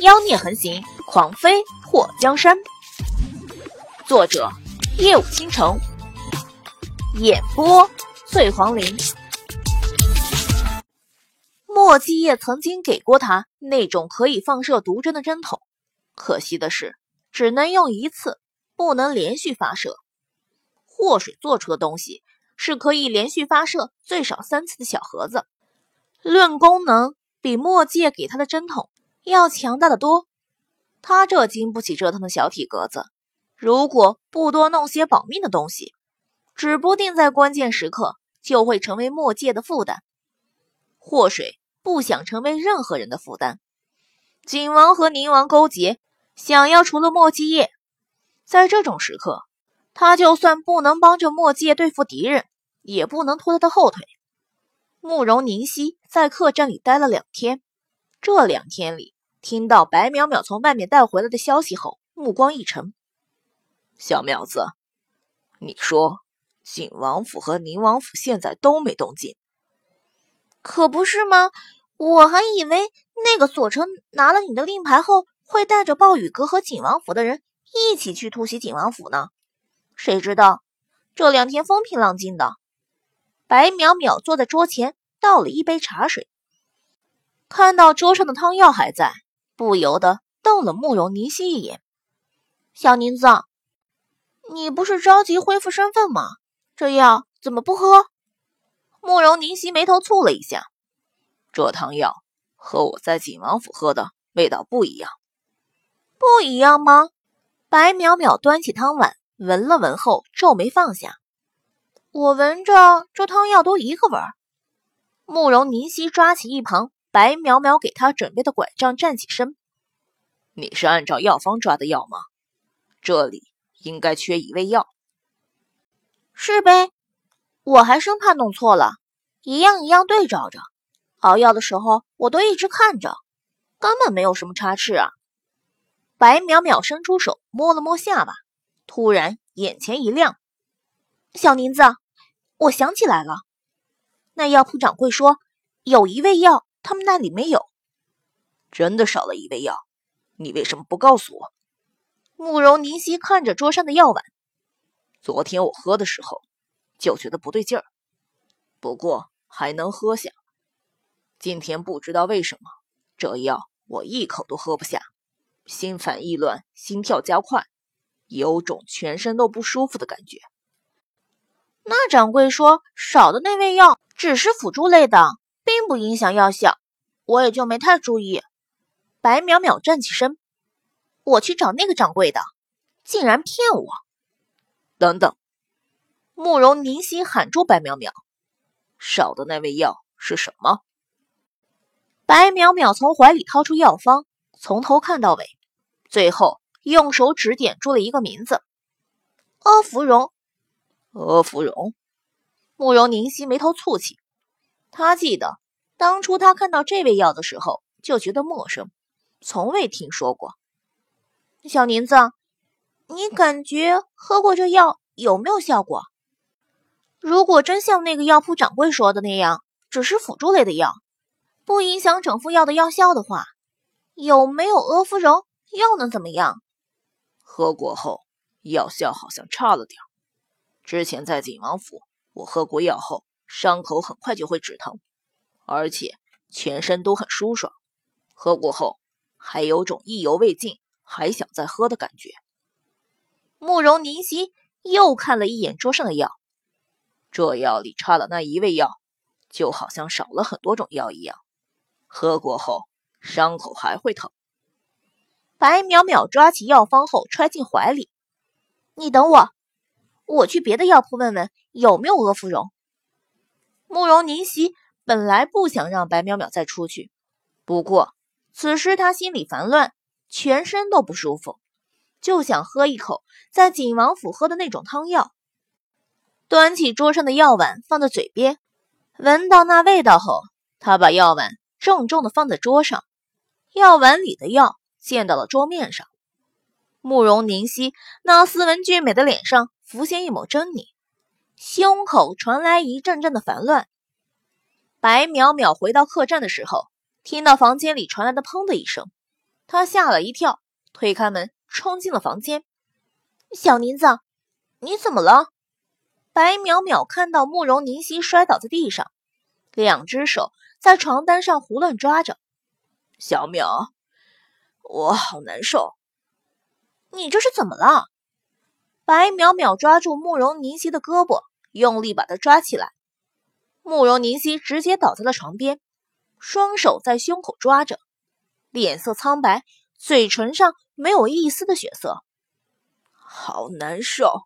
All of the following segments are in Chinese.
妖孽横行，狂飞破江山。作者：夜舞倾城，演播：醉黄林。莫继业曾经给过他那种可以放射毒针的针筒，可惜的是，只能用一次，不能连续发射。祸水做出的东西是可以连续发射最少三次的小盒子，论功能，比莫继业给他的针筒。要强大的多，他这经不起折腾的小体格子，如果不多弄些保命的东西，指不定在关键时刻就会成为墨界的负担。祸水不想成为任何人的负担，景王和宁王勾结，想要除了墨迹业。在这种时刻，他就算不能帮着墨界对付敌人，也不能拖他的后腿。慕容宁熙在客栈里待了两天，这两天里。听到白淼淼从外面带回来的消息后，目光一沉。小苗子，你说景王府和宁王府现在都没动静，可不是吗？我还以为那个锁城拿了你的令牌后，会带着暴雨阁和景王府的人一起去突袭景王府呢。谁知道这两天风平浪静的。白淼淼坐在桌前，倒了一杯茶水，看到桌上的汤药还在。不由得瞪了慕容凝曦一眼。小宁子，你不是着急恢复身份吗？这药怎么不喝？慕容凝曦眉头蹙了一下。这汤药和我在景王府喝的味道不一样。不一样吗？白淼淼端起汤碗，闻了闻后皱眉放下。我闻着这汤药都一个味儿。慕容凝曦抓起一旁。白淼淼给他准备的拐杖，站起身。你是按照药方抓的药吗？这里应该缺一味药。是呗，我还生怕弄错了，一样一样对照着。熬药的时候，我都一直看着，根本没有什么差池啊。白淼淼伸出手摸了摸下巴，突然眼前一亮。小宁子，我想起来了，那药铺掌柜说有一味药。他们那里没有，真的少了一味药，你为什么不告诉我？慕容凝曦看着桌上的药碗，昨天我喝的时候就觉得不对劲儿，不过还能喝下。今天不知道为什么，这药我一口都喝不下，心烦意乱，心跳加快，有种全身都不舒服的感觉。那掌柜说少的那味药只是辅助类的。并不影响药效，我也就没太注意。白淼淼站起身，我去找那个掌柜的，竟然骗我！等等，慕容凝曦喊住白淼淼：“少的那味药是什么？”白淼淼从怀里掏出药方，从头看到尾，最后用手指点出了一个名字：阿芙蓉。阿芙蓉，慕容凝曦眉头蹙起。他记得当初他看到这味药的时候就觉得陌生，从未听说过。小宁子，你感觉喝过这药有没有效果？如果真像那个药铺掌柜说的那样，只是辅助类的药，不影响整副药的药效的话，有没有阿芙蓉又能怎么样？喝过后药效好像差了点。之前在景王府，我喝过药后。伤口很快就会止疼，而且全身都很舒爽。喝过后还有种意犹未尽，还想再喝的感觉。慕容凝曦又看了一眼桌上的药，这药里差了那一味药，就好像少了很多种药一样。喝过后伤口还会疼。白淼淼抓起药方后揣进怀里：“你等我，我去别的药铺问问有没有阿芙蓉。”慕容凝曦本来不想让白淼淼再出去，不过此时他心里烦乱，全身都不舒服，就想喝一口在景王府喝的那种汤药。端起桌上的药碗放在嘴边，闻到那味道后，他把药碗郑重的放在桌上，药碗里的药溅到了桌面上。慕容凝曦那斯文俊美的脸上浮现一抹狰狞。胸口传来一阵阵的烦乱。白淼淼回到客栈的时候，听到房间里传来的“砰”的一声，她吓了一跳，推开门冲进了房间。小宁子，你怎么了？白淼淼看到慕容凝夕摔倒在地上，两只手在床单上胡乱抓着。小淼，我好难受。你这是怎么了？白淼淼抓住慕容凝曦的胳膊，用力把她抓起来。慕容凝曦直接倒在了床边，双手在胸口抓着。脸色苍白，嘴唇上没有一丝的血色，好难受。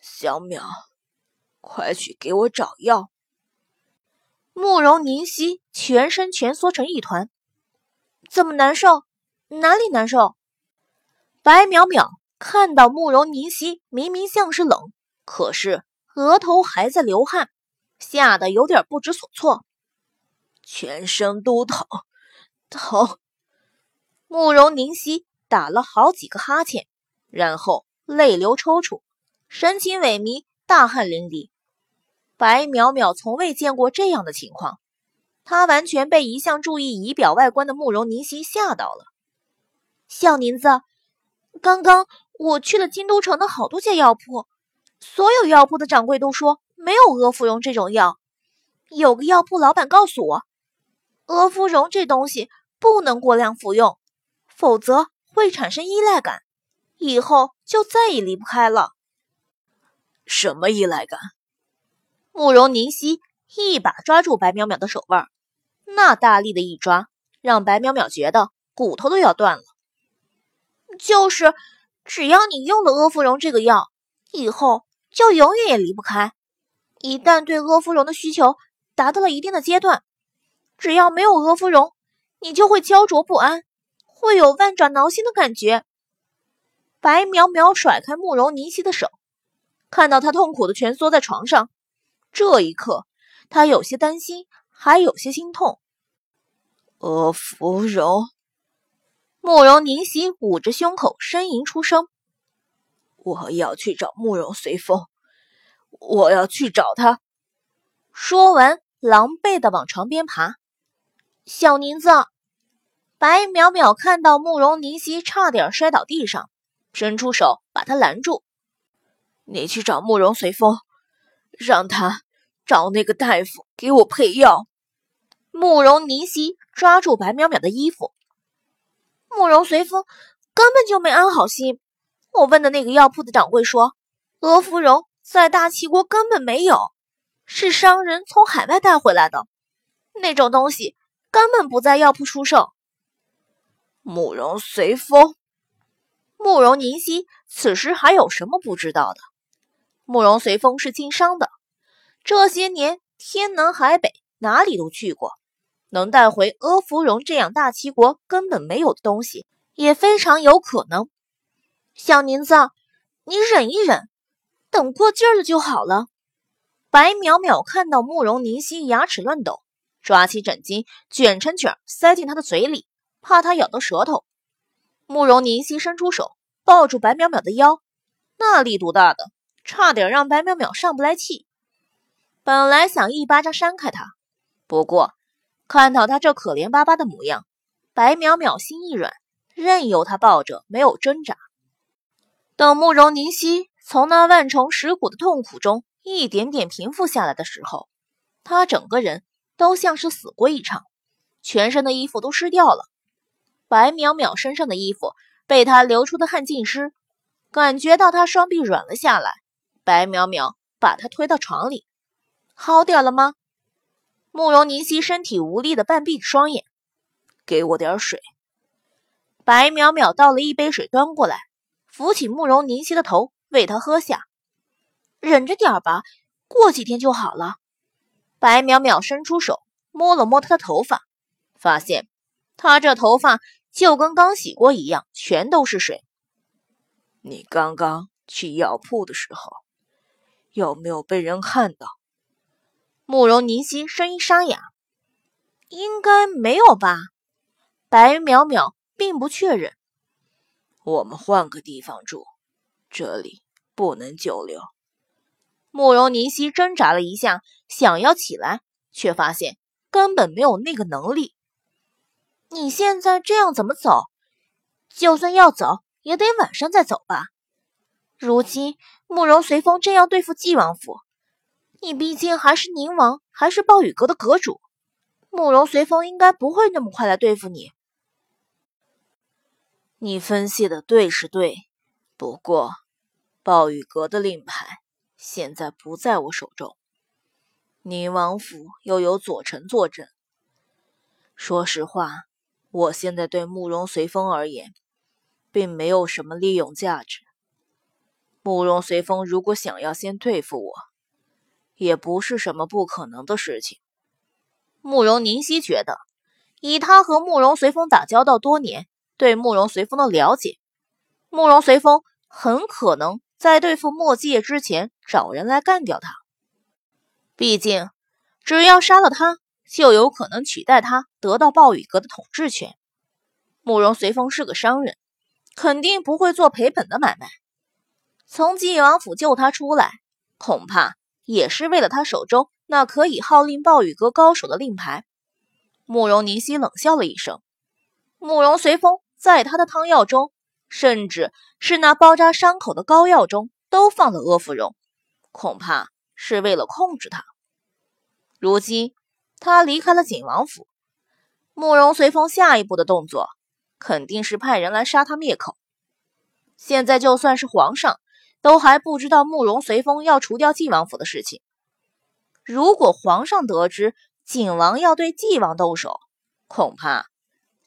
小淼，快去给我找药。慕容凝曦全身蜷缩成一团，怎么难受？哪里难受？白淼淼看到慕容凝曦明明像是冷，可是额头还在流汗，吓得有点不知所措，全身都疼，疼。慕容凝曦打了好几个哈欠，然后泪流抽搐，神情萎靡，大汗淋漓。白淼淼从未见过这样的情况，她完全被一向注意仪表外观的慕容凝曦吓到了。小宁子，刚刚我去了京都城的好多家药铺，所有药铺的掌柜都说没有阿芙蓉这种药。有个药铺老板告诉我，阿芙蓉这东西不能过量服用。否则会产生依赖感，以后就再也离不开了。什么依赖感？慕容凝曦一把抓住白淼淼的手腕，那大力的一抓，让白淼淼觉得骨头都要断了。就是只要你用了阿芙蓉这个药，以后就永远也离不开。一旦对阿芙蓉的需求达到了一定的阶段，只要没有阿芙蓉，你就会焦灼不安。会有万爪挠心的感觉。白苗苗甩开慕容凝曦的手，看到他痛苦的蜷缩在床上，这一刻，他有些担心，还有些心痛。阿芙蓉，慕容凝夕捂着胸口呻吟出声：“我要去找慕容随风，我要去找他。”说完，狼狈的往床边爬。小宁子。白淼淼看到慕容凝夕差点摔倒地上，伸出手把他拦住：“你去找慕容随风，让他找那个大夫给我配药。”慕容凝夕抓住白淼淼的衣服：“慕容随风根本就没安好心。我问的那个药铺的掌柜说，阿芙蓉在大齐国根本没有，是商人从海外带回来的，那种东西根本不在药铺出售。”慕容随风，慕容凝夕此时还有什么不知道的？慕容随风是经商的，这些年天南海北哪里都去过，能带回阿芙蓉这样大齐国根本没有的东西，也非常有可能。小宁子，你忍一忍，等过劲儿了就好了。白淼淼看到慕容凝曦牙齿乱抖，抓起枕巾卷成卷塞进他的嘴里。怕他咬到舌头，慕容凝曦伸出手抱住白淼淼的腰，那力度大的，差点让白淼淼上不来气。本来想一巴掌扇开他，不过看到他这可怜巴巴的模样，白淼淼心一软，任由他抱着，没有挣扎。等慕容凝曦从那万重蚀骨的痛苦中一点点平复下来的时候，他整个人都像是死过一场，全身的衣服都湿掉了。白淼淼身上的衣服被他流出的汗浸湿，感觉到他双臂软了下来。白淼淼把他推到床里，好点了吗？慕容凝曦身体无力的半闭着双眼，给我点水。白淼淼倒了一杯水端过来，扶起慕容凝曦的头，喂他喝下。忍着点吧，过几天就好了。白淼淼伸出手摸了摸他的头发，发现他这头发。就跟刚洗过一样，全都是水。你刚刚去药铺的时候，有没有被人看到？慕容凝曦声音沙哑：“应该没有吧？”白淼淼并不确认。我们换个地方住，这里不能久留。慕容凝曦挣扎了一下，想要起来，却发现根本没有那个能力。你现在这样怎么走？就算要走，也得晚上再走吧。如今慕容随风正要对付纪王府，你毕竟还是宁王，还是暴雨阁的阁主，慕容随风应该不会那么快来对付你。你分析的对是对，不过暴雨阁的令牌现在不在我手中，宁王府又有左臣坐镇。说实话，我现在对慕容随风而言，并没有什么利用价值。慕容随风如果想要先对付我，也不是什么不可能的事情。慕容宁熙觉得，以他和慕容随风打交道多年。对慕容随风的了解，慕容随风很可能在对付墨界之前找人来干掉他。毕竟，只要杀了他，就有可能取代他得到暴雨阁的统治权。慕容随风是个商人，肯定不会做赔本的买卖。从晋王府救他出来，恐怕也是为了他手中那可以号令暴雨阁高手的令牌。慕容宁熙冷笑了一声，慕容随风。在他的汤药中，甚至是那包扎伤口的膏药中，都放了阿芙蓉，恐怕是为了控制他。如今他离开了景王府，慕容随风下一步的动作，肯定是派人来杀他灭口。现在就算是皇上，都还不知道慕容随风要除掉晋王府的事情。如果皇上得知景王要对晋王动手，恐怕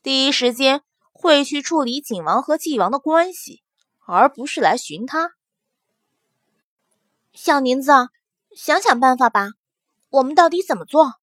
第一时间。会去处理景王和纪王的关系，而不是来寻他。小宁子，想想办法吧。我们到底怎么做？